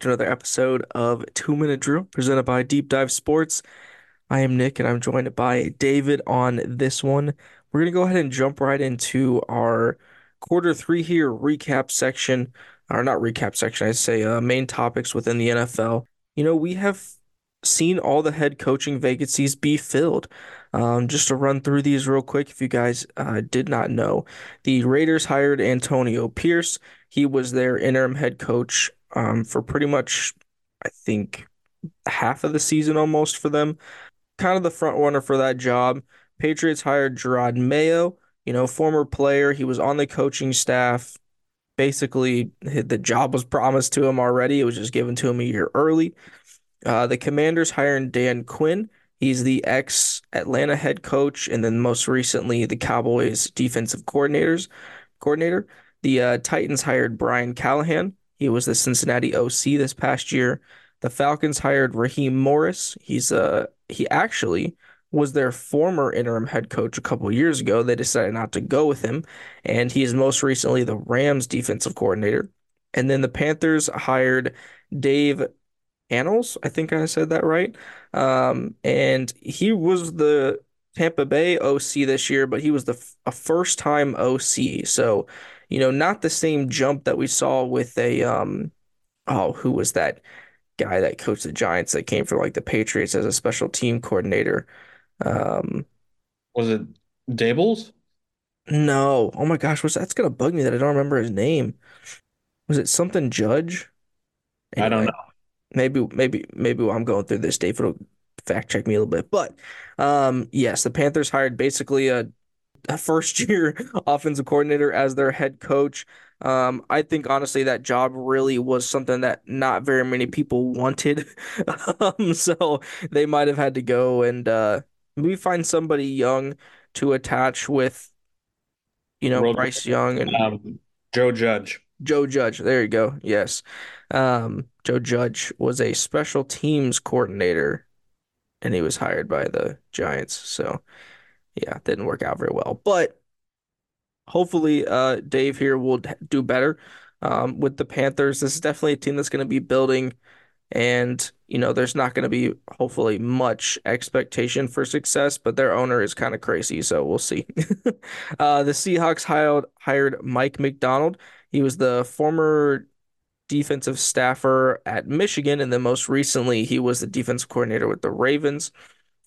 to another episode of Two Minute Drill presented by Deep Dive Sports. I am Nick and I'm joined by David on this one. We're going to go ahead and jump right into our quarter three here recap section, or not recap section, I say uh, main topics within the NFL. You know, we have seen all the head coaching vacancies be filled. Um, just to run through these real quick, if you guys uh, did not know, the Raiders hired Antonio Pierce. He was their interim head coach um, for pretty much, I think, half of the season almost for them. Kind of the front runner for that job. Patriots hired Gerard Mayo, you know, former player. He was on the coaching staff. Basically, the job was promised to him already. It was just given to him a year early. Uh, the Commanders hired Dan Quinn. He's the ex Atlanta head coach, and then most recently the Cowboys defensive coordinators coordinator. The uh, Titans hired Brian Callahan. He was the Cincinnati OC this past year. The Falcons hired Raheem Morris. He's uh he actually was their former interim head coach a couple years ago. They decided not to go with him, and he is most recently the Rams defensive coordinator. And then the Panthers hired Dave Annals. I think I said that right. Um, and he was the Tampa Bay OC this year, but he was the a first time OC. So, you know, not the same jump that we saw with a um oh, who was that guy that coached the Giants that came from like the Patriots as a special team coordinator? Um, Was it Dables? no. Oh my gosh, what's that's gonna bug me that I don't remember his name. Was it something Judge? I don't know. maybe maybe maybe while I'm going through this, Dave will fact check me a little bit. But um, yes, the Panthers hired basically a first year offensive coordinator as their head coach. Um, I think honestly that job really was something that not very many people wanted. Um, so they might have had to go and uh, maybe find somebody young to attach with, you know, Road- Bryce Young and Um, Joe Judge. Joe Judge. There you go. Yes. Um, Joe Judge was a special teams coordinator and he was hired by the Giants. So, yeah, didn't work out very well. But hopefully, uh, Dave here will do better um, with the Panthers. This is definitely a team that's going to be building, and you know, there's not going to be hopefully much expectation for success, but their owner is kind of crazy, so we'll see. Uh, the Seahawks hired hired Mike Macdonald. He was the former defensive staffer at Michigan, and then most recently he was the defensive coordinator with the Ravens.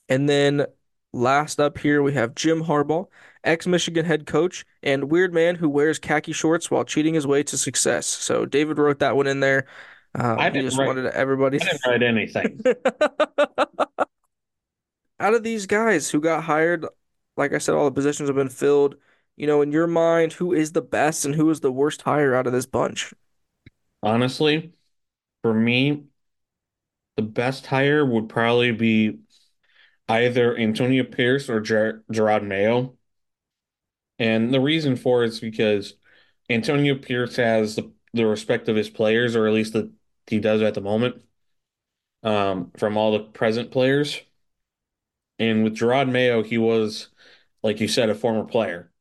And then last up here we have Jim Harbaugh, ex-Michigan head coach and weird man who wears khaki shorts while cheating his way to success. So David wrote that one in there. Um, I didn't just write- wanted everybody. I didn't write anything. Out of these guys who got hired, like I said, all the positions have been filled. You know, in your mind, who is the best and who is the worst hire out of this bunch? Honestly, for me, the best hire would probably be either Antonio Pierce or Ger Gerard Mayo. And the reason for it is because Antonio Pierce has the, the respect of his players, or at least that he does at the moment, um, from all the present players. And with Gerard Mayo, he was, like you said, a former player.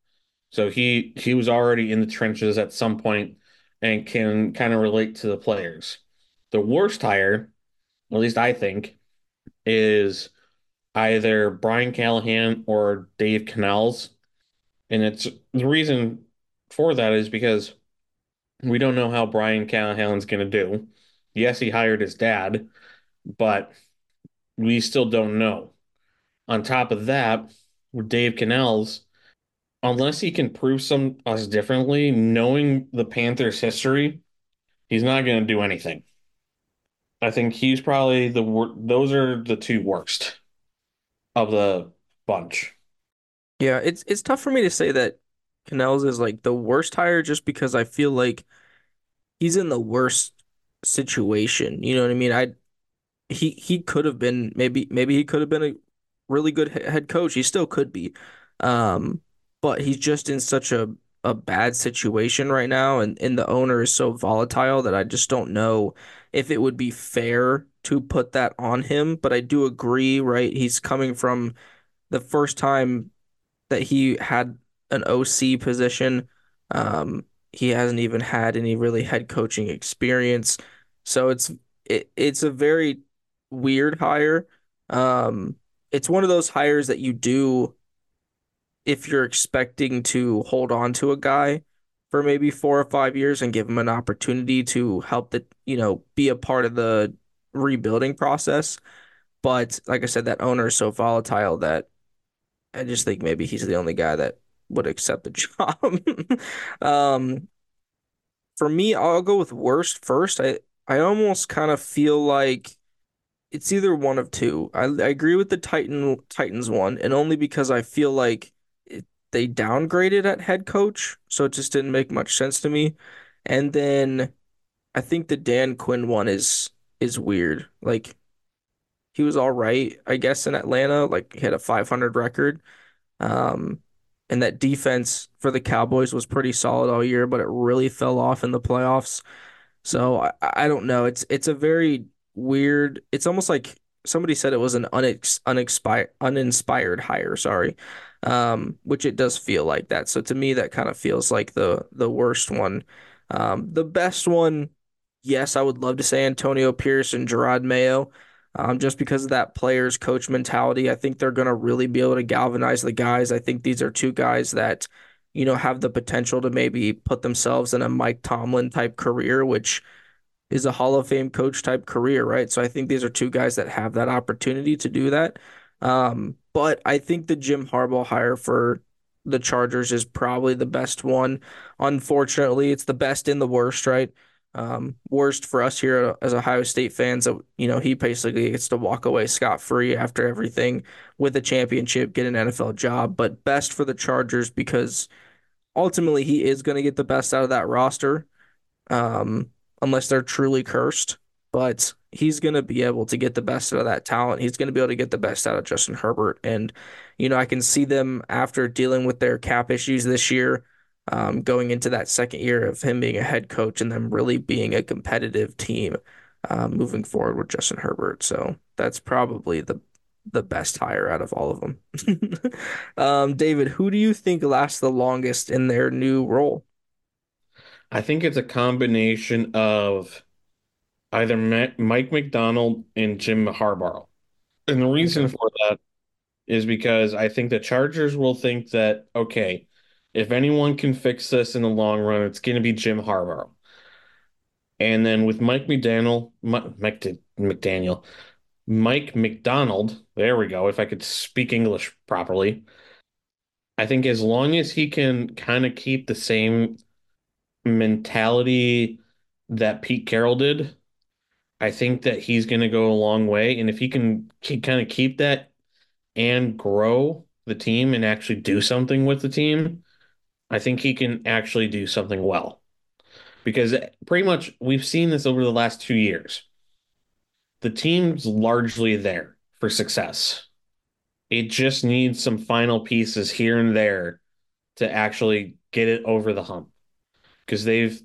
So he he was already in the trenches at some point and can kind of relate to the players. The worst hire, at least I think, is either Brian Callahan or Dave Canales. And it's the reason for that is because we don't know how Brian Callahan's going to do. Yes, he hired his dad, but we still don't know. On top of that, with Dave Canales, unless he can prove some us differently, knowing the Panthers' history, he's not going to do anything. I think he's probably the wor those are the two worst of the bunch. Yeah, it's it's tough for me to say that Canales is like the worst hire just because I feel like he's in the worst situation. You know what I mean? I he he could have been maybe maybe he could have been a really good head coach. He still could be. Um, but he's just in such a a bad situation right now and and the owner is so volatile that I just don't know if it would be fair to put that on him, but I do agree, right? He's coming from the first time that he had an OC position. Um, he hasn't even had any really head coaching experience. So it's it, it's a very weird hire. Um, it's one of those hires that you do if you're expecting to hold on to a guy for maybe four or five years and give him an opportunity to help the, you know, be a part of the rebuilding process. But like I said, that owner is so volatile that I just think maybe he's the only guy that would accept the job. Um, for me, I'll go with worst first. I I almost kind of feel like it's either one of two. I, I agree with the Titan Titans one, and only because I feel like it, they downgraded at head coach, so it just didn't make much sense to me. And then I think the Dan Quinn one is is weird. Like he was all right, I guess, in Atlanta. Like he had a 500 record. Um, and that defense for the Cowboys was pretty solid all year, but it really fell off in the playoffs. So I, I don't know. It's it's a very weird. It's almost like somebody said it was an unex, unexpired uninspired hire, sorry. Um, which it does feel like that. So to me, that kind of feels like the the worst one. Um, the best one, yes, I would love to say Antonio Pierce and Jerod Mayo. Um, just because of that players coach mentality, I think they're going to really be able to galvanize the guys. I think these are two guys that, you know, have the potential to maybe put themselves in a Mike Tomlin type career, which is a Hall of Fame coach type career, right? So I think these are two guys that have that opportunity to do that. Um, but I think the Jim Harbaugh hire for the Chargers is probably the best one. Unfortunately, it's the best in the worst, right? Um, worst for us here as Ohio State fans that you know he basically gets to walk away scot free after everything with a championship, get an NFL job. But best for the Chargers because ultimately he is going to get the best out of that roster um, unless they're truly cursed. But he's going to be able to get the best out of that talent. He's going to be able to get the best out of Justin Herbert. And, you know, I can see them after dealing with their cap issues this year, um, going into that second year of him being a head coach and them really being a competitive team um, moving forward with Justin Herbert. So that's probably the the best hire out of all of them. um, David, who do you think lasts the longest in their new role? I think it's a combination of either Mike Macdonald and Jim Harbaugh. And the reason for that is because I think the Chargers will think that, okay, if anyone can fix this in the long run, it's going to be Jim Harbaugh. And then with Mike McDaniel, Mike McDaniel, Mike Macdonald, there we go, if I could speak English properly. I think as long as he can kind of keep the same mentality that Pete Carroll did, I think that he's going to go a long way. And if he can keep, kind of keep that and grow the team and actually do something with the team, I think he can actually do something well. Because pretty much we've seen this over the last two years. The team's largely there for success. It just needs some final pieces here and there to actually get it over the hump. Because they've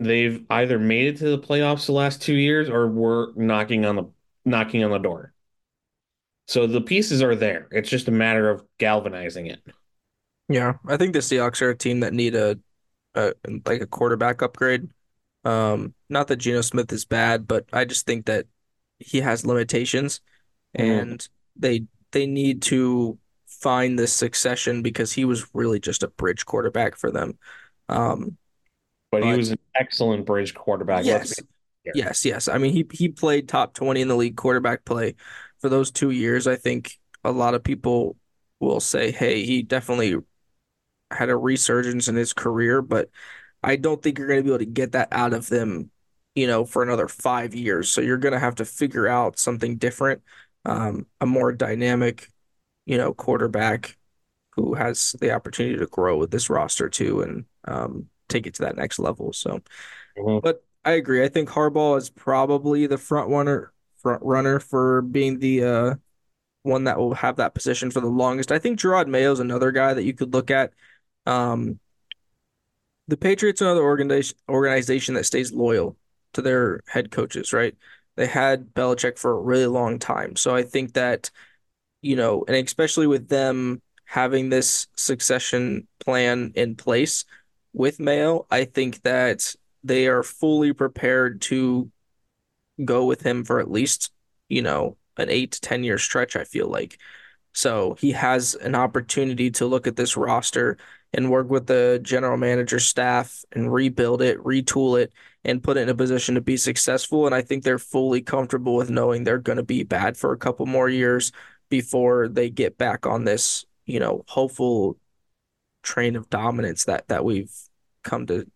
they've either made it to the playoffs the last two years or were knocking on the knocking on the door. So the pieces are there. It's just a matter of galvanizing it. Yeah, I think the Seahawks are a team that need a, a like a quarterback upgrade. Um, not that Geno Smith is bad, but I just think that he has limitations, Mhm. and they they need to find this succession because he was really just a bridge quarterback for them. Um, But he was an excellent bridge quarterback. Yes, yes, yes. I mean, he he played top 20 in the league quarterback play for those two years. I think a lot of people will say, hey, he definitely had a resurgence in his career, but I don't think you're going to be able to get that out of them, you know, for another five years. So you're going to have to figure out something different, um, a more dynamic, you know, quarterback who has the opportunity to grow with this roster too and um, take it to that next level. So, Mhm. but I agree. I think Harbaugh is probably the front runner, front runner for being the uh, one that will have that position for the longest. I think Gerard Mayo is another guy that you could look at. Um, the Patriots are another organization organization that stays loyal to their head coaches, right? They had Belichick for a really long time. So I think that, you know, and especially with them having this succession plan in place with Mayo, I think that they are fully prepared to go with him for at least, you know, an eight to 10 year stretch, I feel like. So he has an opportunity to look at this roster and work with the general manager staff and rebuild it, retool it, and put it in a position to be successful. And I think they're fully comfortable with knowing they're going to be bad for a couple more years before they get back on this, you know, hopeful train of dominance that that we've come to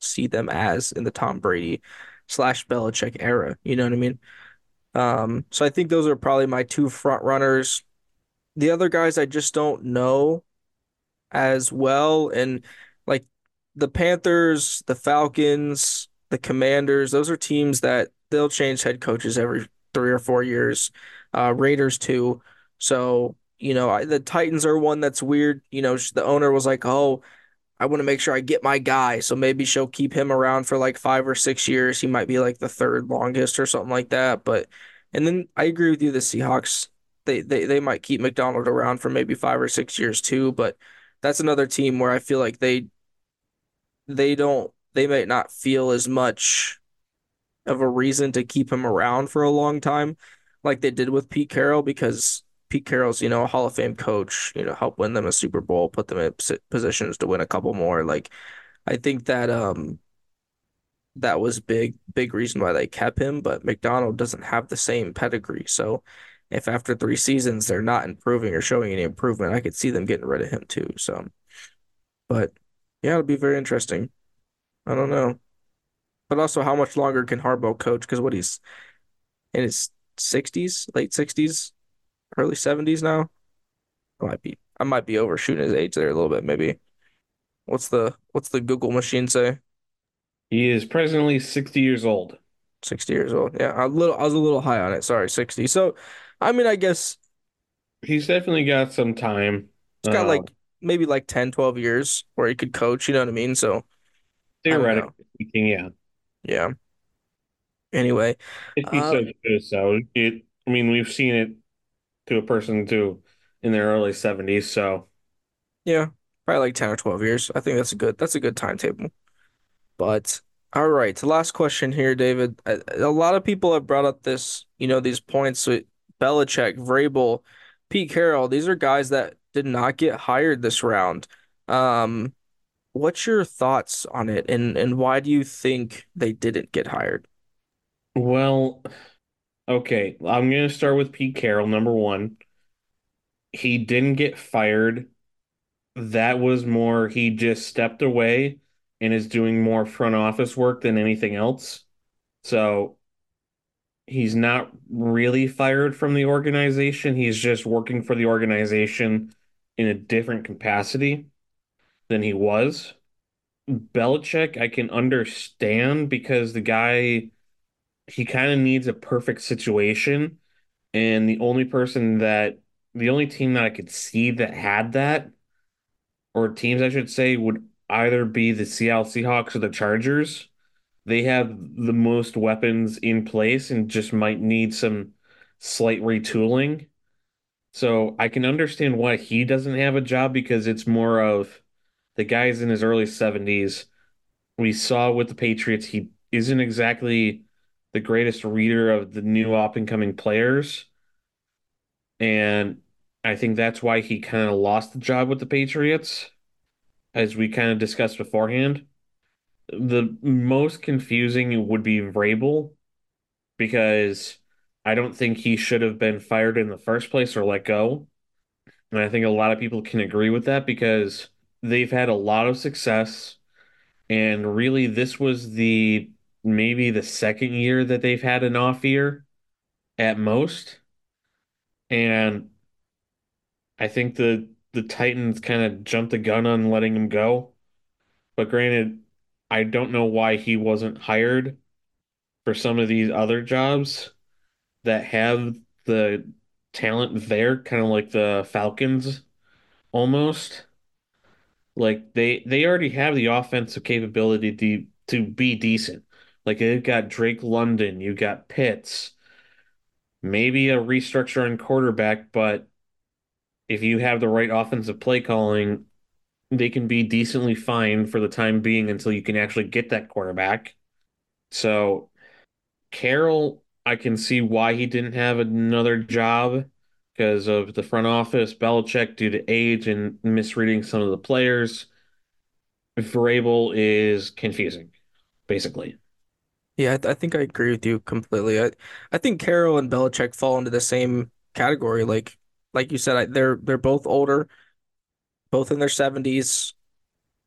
see them as in the Tom Brady slash Belichick era. You know what I mean? Um, so I think those are probably my two front runners. The other guys I just don't know as well. And like the Panthers, the Falcons, the Commanders, those are teams that they'll change head coaches every three or four years. Uh, Raiders too. So, you know, I, the Titans are one that's weird. You know, the owner was like, "Oh, I want to make sure I get my guy." So maybe she'll keep him around for like five or six years. He might be like the third longest or something like that. But, and then I agree with you, the Seahawks, they they they might keep Macdonald around for maybe five or six years too. But that's another team where I feel like they they don't they might not feel as much of a reason to keep him around for a long time like they did with Pete Carroll because Pete Carroll's, you know, a Hall of Fame coach, you know, helped win them a Super Bowl, put them in positions to win a couple more. Like I think that um that was big big reason why they kept him, but Macdonald doesn't have the same pedigree. So if after three seasons they're not improving or showing any improvement, I could see them getting rid of him too. So but yeah, it'll be very interesting. I don't know. But also, how much longer can Harbaugh coach? Because what he's in his 60s, late 60s, early 70s now. I might be I might be overshooting his age there a little bit, maybe. What's the what's the Google machine say? He is presently 60 years old. 60 years old. Yeah, a little I was a little high on it. Sorry, 60. So, I mean, I guess He's definitely got some time. he's got Uh, like maybe like 10, 12 years where he could coach, you know what I mean? So, theoretically speaking, yeah. Yeah. Anyway, If he so chooses so. It, I mean, we've seen it to a person too in their early 70s, so yeah, probably like 10 or 12 years. I think that's a good that's a good timetable. But all right, last question here, David. A, a lot of people have brought up this, you know, these points with Belichick, Vrabel, Pete Carroll. These are guys that did not get hired this round. Um, what's your thoughts on it, and and why do you think they didn't get hired? well, okay. I'm gonna start with Pete Carroll, number one. He didn't get fired. That was more he just stepped away and is doing more front office work than anything else. So he's not really fired from the organization. He's just working for the organization in a different capacity than he was. Belichick, I can understand because the guy, he kind of needs a perfect situation. And the only person that, the only team that I could see that had that, or teams I should say, would either be the Seattle Seahawks or the Chargers. They have the most weapons in place and just might need some slight retooling. So I can understand why he doesn't have a job because it's more of the guy's in his early 70s. We saw with the Patriots, he isn't exactly the greatest reader of the new up and coming players. And I think that's why he kind of lost the job with the Patriots, as we kind of discussed beforehand. The most confusing would be Vrabel because I don't think he should have been fired in the first place or let go. And I think a lot of people can agree with that because they've had a lot of success. And really, this was the maybe the second year that they've had an off year at most. And I think the the Titans kind of jumped the gun on letting him go. But granted, I don't know why he wasn't hired for some of these other jobs that have the talent there, kind of like the Falcons almost. Like they they already have the offensive capability to to be decent. Like they've got Drake London, you got Pitts, maybe a restructuring quarterback, but if you have the right offensive play calling, they can be decently fine for the time being until you can actually get that quarterback. So Carroll, I can see why he didn't have another job because of the front office, Belichick due to age and misreading some of the players. Vrabel is confusing, basically. Yeah, I, th I think I agree with you completely. I I think Carroll and Belichick fall into the same category. Like like you said, I, they're they're both older, both in their 70s,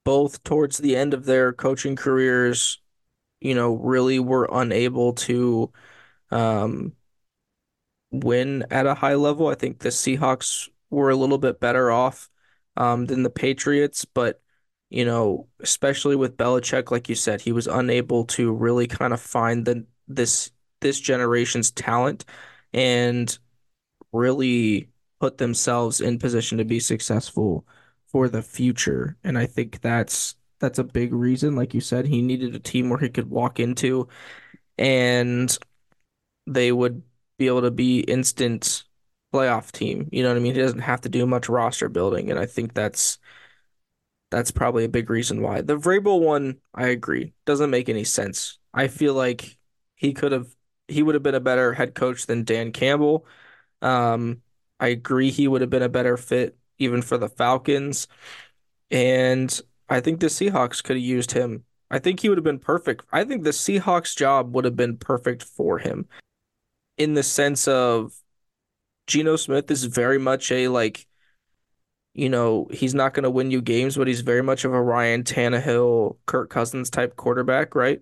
both towards the end of their coaching careers, you know, really were unable to um win at a high level. I think the Seahawks were a little bit better off um, than the Patriots, but you know, especially with Belichick, like you said, he was unable to really kind of find the this this generation's talent and really put themselves in position to be successful for the future. And I think that's that's a big reason. Like you said, he needed a team where he could walk into and they would be able to be instant playoff team. You know what I mean? He doesn't have to do much roster building, and I think that's that's probably a big reason why. The Vrabel one, I agree, doesn't make any sense. I feel like he could have he would have been a better head coach than Dan Campbell. Um, I agree he would have been a better fit even for the Falcons, and I think the Seahawks could have used him. I think he would have been perfect. I think the Seahawks job would have been perfect for him in the sense of Geno Smith is very much a like, you know, he's not going to win you games, but he's very much of a Ryan Tannehill, Kirk Cousins type quarterback, right?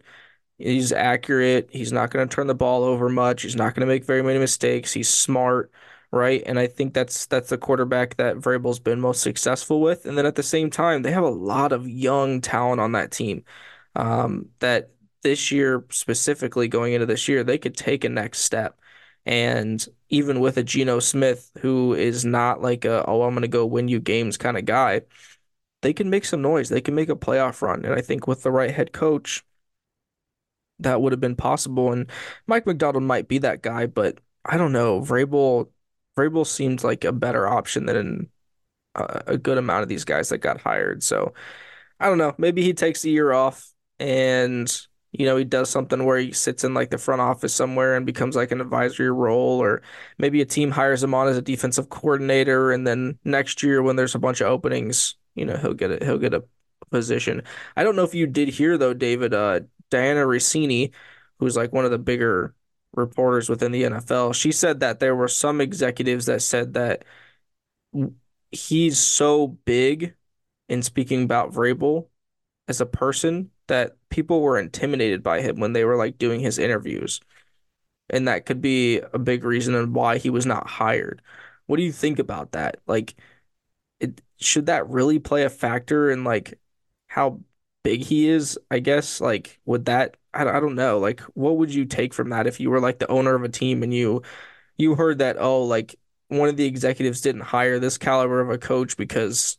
He's accurate. He's not going to turn the ball over much. He's not going to make very many mistakes. He's smart, right? And I think that's that's the quarterback that Vrabel's been most successful with. And then at the same time, they have a lot of young talent on that team. Um, that this year specifically going into this year, they could take a next step. And even with a Geno Smith, who is not like a, oh, I'm to go win you games kind of guy, they can make some noise. They can make a playoff run. And I think with the right head coach, that would have been possible. And Mike Macdonald might be that guy, but I don't know. Vrabel, Vrabel seemed like a better option than a, a good amount of these guys that got hired. So I don't know. Maybe he takes a year off and you know he does something where he sits in like the front office somewhere and becomes like an advisory role, or maybe a team hires him on as a defensive coordinator, and then next year when there's a bunch of openings, you know he'll get it. He'll get a position. I don't know if you did hear though, David. Uh, Dianna Russini, who's like one of the bigger reporters within the NFL, she said that there were some executives that said that he's so big in speaking about Vrabel as a person that people were intimidated by him when they were like doing his interviews. And that could be a big reason on why he was not hired. What do you think about that? Like, it should that really play a factor in like how big he is? I guess like would that I, I don't know. Like what would you take from that if you were like the owner of a team and you you heard that oh like one of the executives didn't hire this caliber of a coach because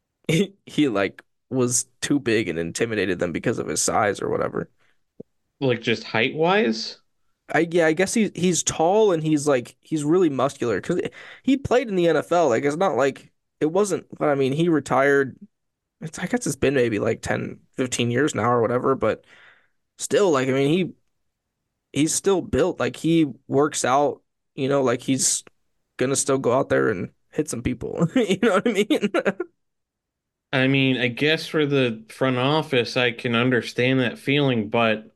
he, he like was too big and intimidated them because of his size or whatever. Like just height wise? I yeah, I guess he's he's tall and he's like he's really muscular because he played in the NFL. Like it's not like it wasn't. But I mean, he retired. It's I guess it's been maybe like 10, 15 years now or whatever. But still, like I mean, he he's still built. Like he works out. You know, like he's gonna still go out there and hit some people. You know what I mean? I mean, I guess for the front office, I can understand that feeling, but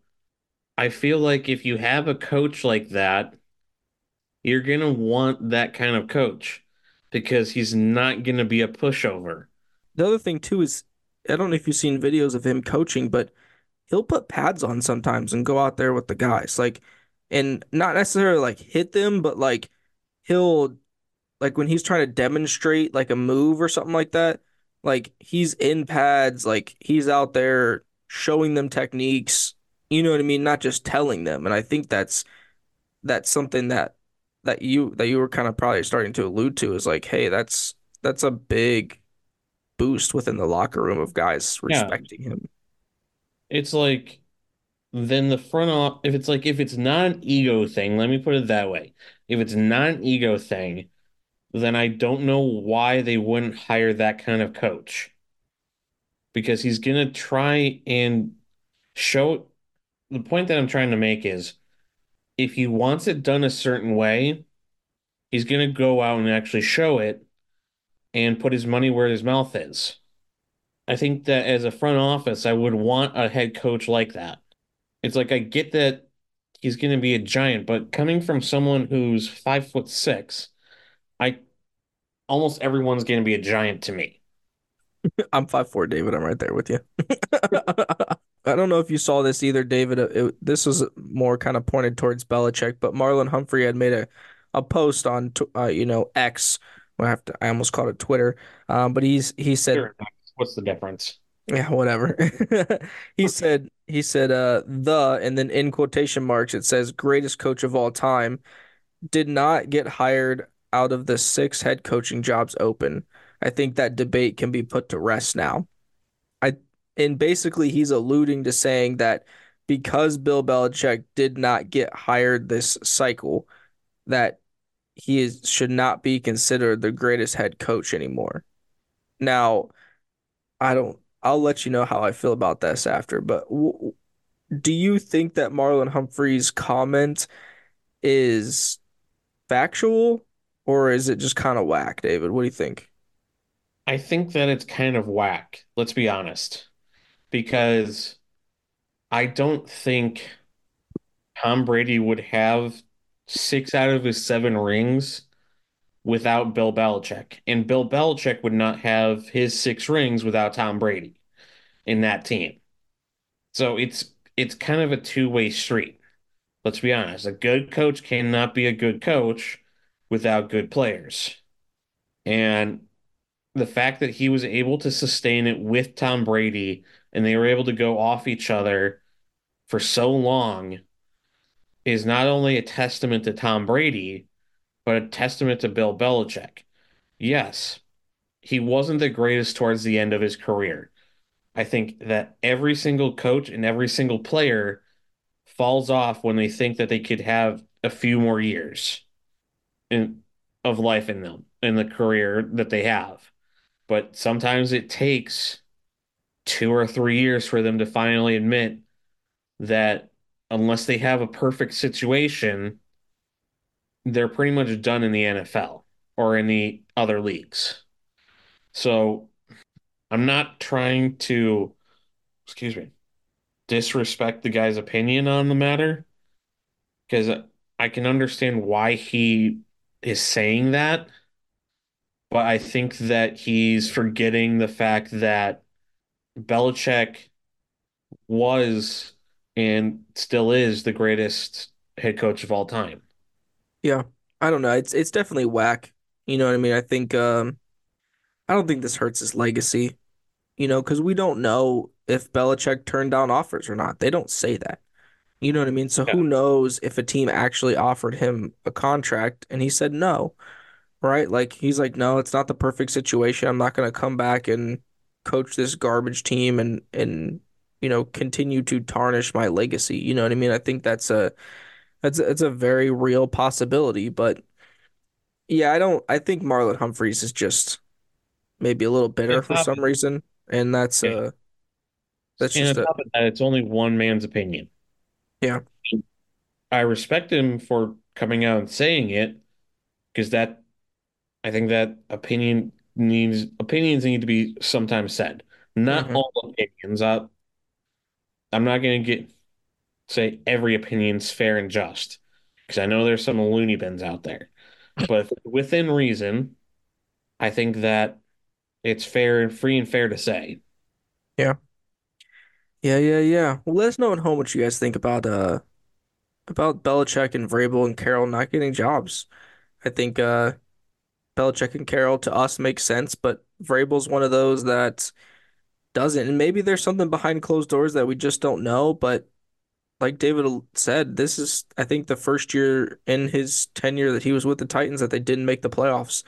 I feel like if you have a coach like that, you're gonna want that kind of coach because he's not gonna be a pushover. The other thing too is I don't know if you've seen videos of him coaching, but he'll put pads on sometimes and go out there with the guys. Like and not necessarily like hit them, but like he'll like when he's trying to demonstrate like a move or something like that, like he's in pads, like he's out there showing them techniques, you know what I mean? Not just telling them. And I think that's that's something that that you that you were kind of probably starting to allude to is like, hey, that's that's a big boost within the locker room of guys Yeah, respecting him. it's like then the front off, if it's like, if it's not an ego thing, let me put it that way. If it's not an ego thing, then I don't know why they wouldn't hire that kind of coach. Because he's going to try and show the point that I'm trying to make is if he wants it done a certain way, he's going to go out and actually show it and put his money where his mouth is. I think that as a front office, I would want a head coach like that. It's like I get that he's going to be a giant, but coming from someone who's five foot six, I almost everyone's going to be a giant to me. I'm five four, David. I'm right there with you. I don't know if you saw this either, David. It, this was more kind of pointed towards Belichick, but Marlon Humphrey had made a, a post on, uh, you know, X. I have to, I almost called it Twitter. Um, but he's he said, What's the difference? yeah, whatever. He said he said uh the and then in quotation marks it says greatest coach of all time did not get hired out of the six head coaching jobs open. I think that debate can be put to rest now. I and basically he's alluding to saying that because Bill Belichick did not get hired this cycle, that he is should not be considered the greatest head coach anymore. Now, I don't. I'll let you know how I feel about this after. But w do you think that Marlon Humphrey's comment is factual, or is it just kind of whack, David? What do you think? I think that it's kind of whack, let's be honest, because I don't think Tom Brady would have six out of his seven rings without Bill Belichick. And Bill Belichick would not have his six rings without Tom Brady in that team. So it's it's kind of a two-way street. Let's be honest. A good coach cannot be a good coach without good players. And the fact that he was able to sustain it with Tom Brady and they were able to go off each other for so long is not only a testament to Tom Brady, but a testament to Bill Belichick. Yes, he wasn't the greatest towards the end of his career. I think that every single coach and every single player falls off when they think that they could have a few more years in, of life in them in the career that they have. But sometimes it takes two or three years for them to finally admit that unless they have a perfect situation, they're pretty much done in the NFL or in the other leagues. So I'm not trying to, excuse me, disrespect the guy's opinion on the matter because I can understand why he is saying that, but I think that he's forgetting the fact that Belichick was and still is the greatest head coach of all time. Yeah, I don't know. It's it's definitely whack. You know what I mean? I think um I don't think this hurts his legacy. You know, because we don't know if Belichick turned down offers or not. They don't say that. You know what I mean? So Yeah. who knows if a team actually offered him a contract and he said no, right? Like he's like, no, it's not the perfect situation. I'm not going to come back and coach this garbage team and and you know continue to tarnish my legacy. You know what I mean? I think that's a that's a, it's a very real possibility. But yeah, I don't. I think Marlon Humphreys is just maybe a little bitter for some reason, and that's yeah. uh that's And just a that, it's only one man's opinion. yeah I respect him for coming out and saying it because that I think that opinion needs opinions need to be sometimes said. Not hmm all opinions. I, I'm not going to get say every opinion's fair and just because I know there's some loony bins out there. But within reason, I think that it's fair and free and fair to say. yeah yeah yeah yeah. Well, let us know at home what you guys think about uh about Belichick and Vrabel and Carroll not getting jobs. I think uh Belichick and Carroll to us makes sense, but Vrabel's one of those that doesn't. And maybe there's something behind closed doors that we just don't know. But like David said, this is, I think, the first year in his tenure that he was with the Titans that they didn't make the playoffs.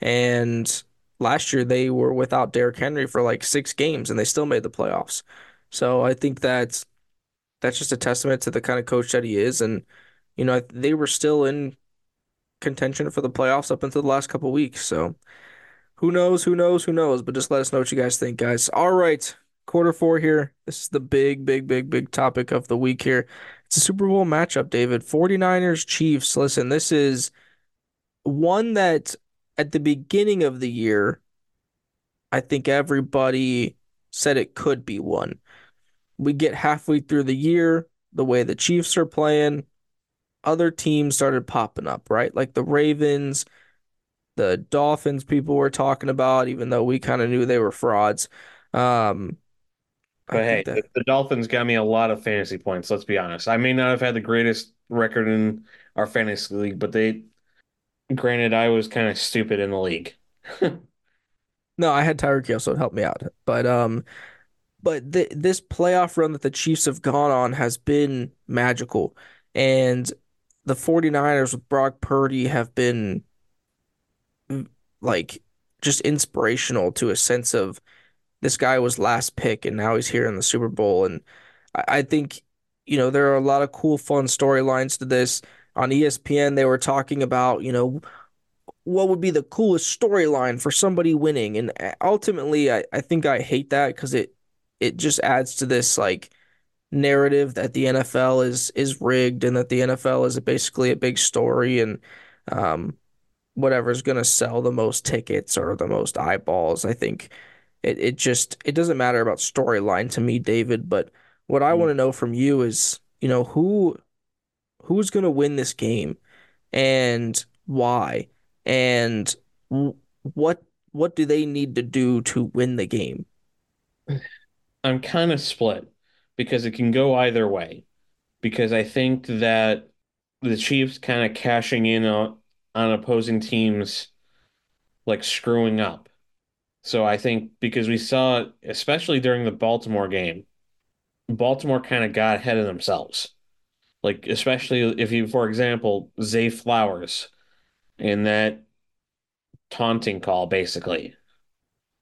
And last year they were without Derrick Henry for like six games and they still made the playoffs. So I think that that's just a testament to the kind of coach that he is. And, you know, they were still in contention for the playoffs up until the last couple weeks. So who knows? Who knows? Who knows? But just let us know what you guys think, guys. All right. Quarter four here. This is the big, big, big, big topic of the week here. It's a Super Bowl matchup, David. 49ers, Chiefs. Listen, this is one that at the beginning of the year, I think everybody said it could be one. We get halfway through the year, the way the Chiefs are playing, other teams started popping up, right? Like the Ravens, the Dolphins people were talking about, even though we kind of knew they were frauds. Um, I But hey, that the, Dolphins got me a lot of fantasy points, let's be honest. I may not have had the greatest record in our fantasy league, but they, granted, I was kind of stupid in the league. no, I had Tyreek Hill, so it helped me out. But um, but th this playoff run that the Chiefs have gone on has been magical. And the 49ers with Brock Purdy have been like just inspirational to a sense of this guy was last pick and now he's here in the Super Bowl. And I, I think, you know, there are a lot of cool, fun storylines to this. On ESPN, they were talking about, you know, what would be the coolest storyline for somebody winning. And uh, ultimately, I, I think I hate that because it it just adds to this like narrative that the NFL is is rigged and that the NFL is basically a big story and um, whatever's going to sell the most tickets or the most eyeballs. I think it it just it doesn't matter about storyline to me, David, but what I mm. want to know from you is, you know, who who's going to win this game and why and what what do they need to do to win the game? I'm kind of split because it can go either way. Because I think that the Chiefs kind of cashing in on, on opposing teams like screwing up. So I think because we saw, especially during the Baltimore game, Baltimore kind of got ahead of themselves. Like, especially if you, for example, Zay Flowers in that taunting call, basically,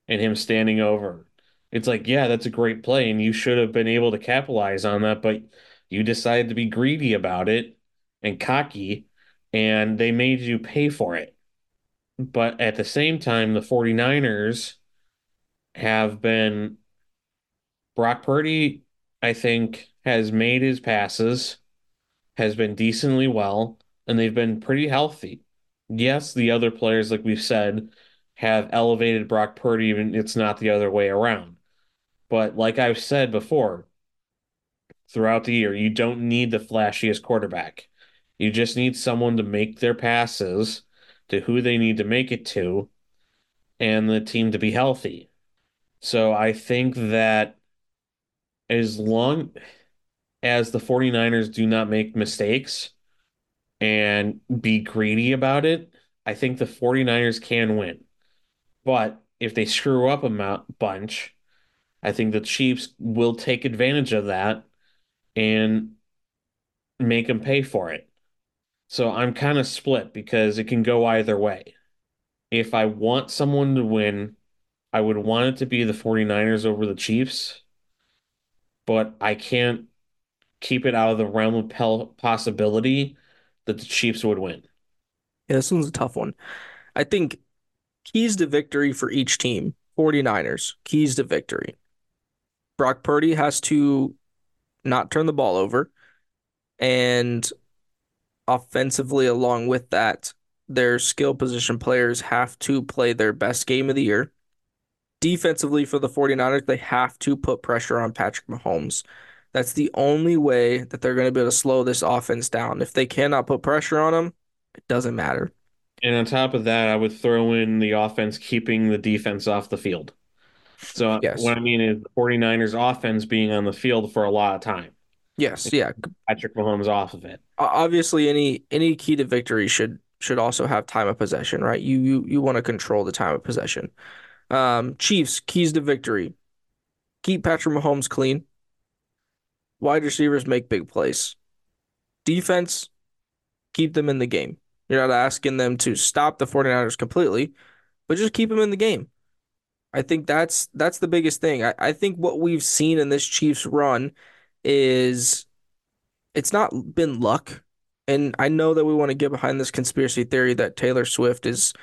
and him standing over. It's like, yeah, that's a great play, and you should have been able to capitalize on that, but you decided to be greedy about it and cocky, and they made you pay for it. But at the same time, the 49ers have been Brock Purdy, I think, has made his passes, has been decently well, and they've been pretty healthy. Yes, the other players, like we've said, have elevated Brock Purdy, and it's not the other way around. But like I've said before, throughout the year, you don't need the flashiest quarterback. You just need someone to make their passes to who they need to make it to and the team to be healthy. So I think that as long as the 49ers do not make mistakes and be greedy about it, I think the 49ers can win. But if they screw up a bunch, I think the Chiefs will take advantage of that and make them pay for it. So I'm kind of split because it can go either way. If I want someone to win, I would want it to be the 49ers over the Chiefs, but I can't keep it out of the realm of possibility that the Chiefs would win. Yeah, this one's a tough one. I think keys to victory for each team. 49ers, keys to victory. Brock Purdy has to not turn the ball over. And offensively, along with that, their skill position players have to play their best game of the year. Defensively, for the 49ers, they have to put pressure on Patrick Mahomes. That's the only way that they're going to be able to slow this offense down. If they cannot put pressure on them, it doesn't matter. And on top of that, I would throw in the offense keeping the defense off the field. So Yes. what I mean is the 49ers offense being on the field for a lot of time. Yes, yeah. Patrick Mahomes off of it. Obviously, any any key to victory should should also have time of possession, right? You you you want to control the time of possession. Um, Chiefs, keys to victory. Keep Patrick Mahomes clean. Wide receivers make big plays. Defense, keep them in the game. You're not asking them to stop the 49ers completely, but just keep them in the game. I think that's that's the biggest thing. I, I think what we've seen in this Chiefs run is it's not been luck. And I know that we want to get behind this conspiracy theory that Taylor Swift is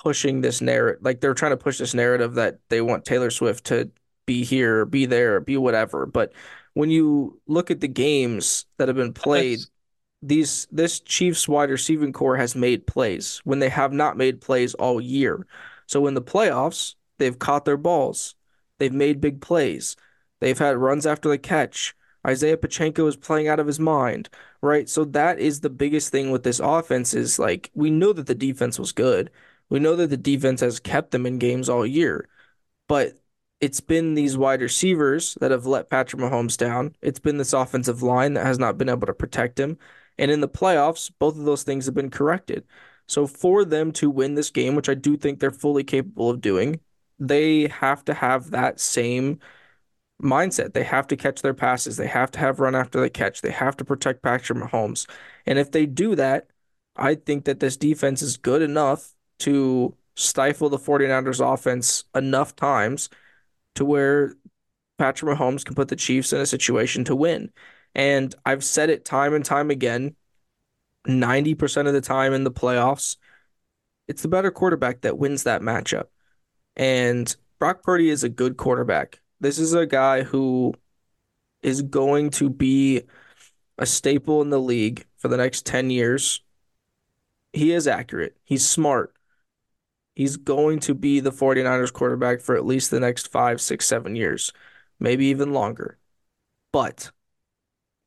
pushing this narrative, like they're trying to push this narrative that they want Taylor Swift to be here, or be there, or be whatever. But when you look at the games that have been played, these this Chiefs wide receiving corps has made plays when they have not made plays all year. So in the playoffs, they've caught their balls. They've made big plays. They've had runs after the catch. Isaiah Pacheco is playing out of his mind, right? So that is the biggest thing with this offense is like we know that the defense was good. We know that the defense has kept them in games all year. But it's been these wide receivers that have let Patrick Mahomes down. It's been this offensive line that has not been able to protect him. And in the playoffs, both of those things have been corrected. So for them to win this game, which I do think they're fully capable of doing, they have to have that same mindset. They have to catch their passes. They have to have run after the catch. They have to protect Patrick Mahomes. And if they do that, I think that this defense is good enough to stifle the 49ers offense enough times to where Patrick Mahomes can put the Chiefs in a situation to win. And I've said it time and time again 90% of the time in the playoffs, it's the better quarterback that wins that matchup. And Brock Purdy is a good quarterback. This is a guy who is going to be a staple in the league for the next 10 years. He is accurate, he's smart. He's going to be the 49ers quarterback for at least the next five, six, seven years, maybe even longer. But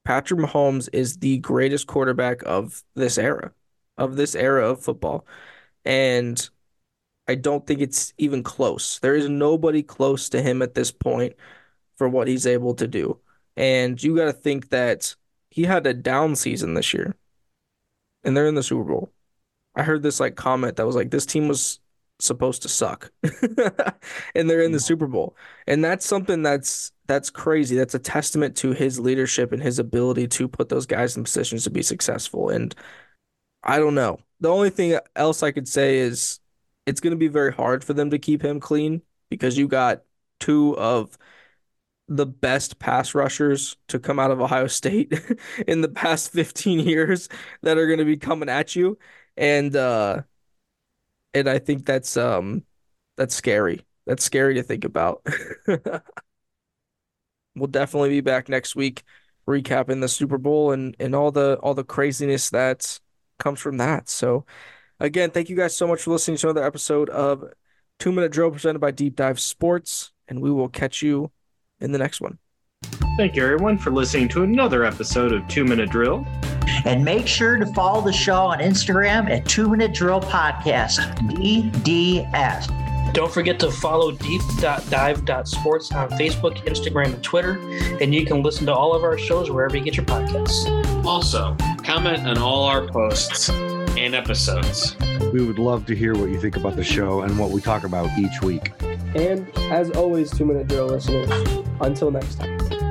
Patrick Mahomes is the greatest quarterback of this era, of this era of football. And I don't think it's even close. There is nobody close to him at this point for what he's able to do. And you got to think that he had a down season this year and they're in the Super Bowl. I heard this like comment that was like, this team was supposed to suck and they're in the mm-hmm. Super Bowl. And that's something that's that's crazy. That's a testament to his leadership and his ability to put those guys in positions to be successful. And I don't know. The only thing else I could say is it's going to be very hard for them to keep him clean because you got two of the best pass rushers to come out of Ohio State in the past 15 years that are going to be coming at you and uh and I think that's um that's scary. That's scary to think about. we'll definitely be back next week recapping the Super Bowl and and all the all the craziness that comes from that. So again, thank you guys so much for listening to another episode of 2 Minute Drill presented by Deep Dive Sports and we will catch you in the next one. Thank you everyone for listening to another episode of 2 Minute Drill. And make sure to follow the show on Instagram at 2 Minute Drill Podcast, DDS. Don't forget to follow deep.dive.sports on Facebook, Instagram, and Twitter. And you can listen to all of our shows wherever you get your podcasts. Also, comment on all our posts and episodes. We would love to hear what you think about the show and what we talk about each week. And as always, two minute drill listeners, until next time.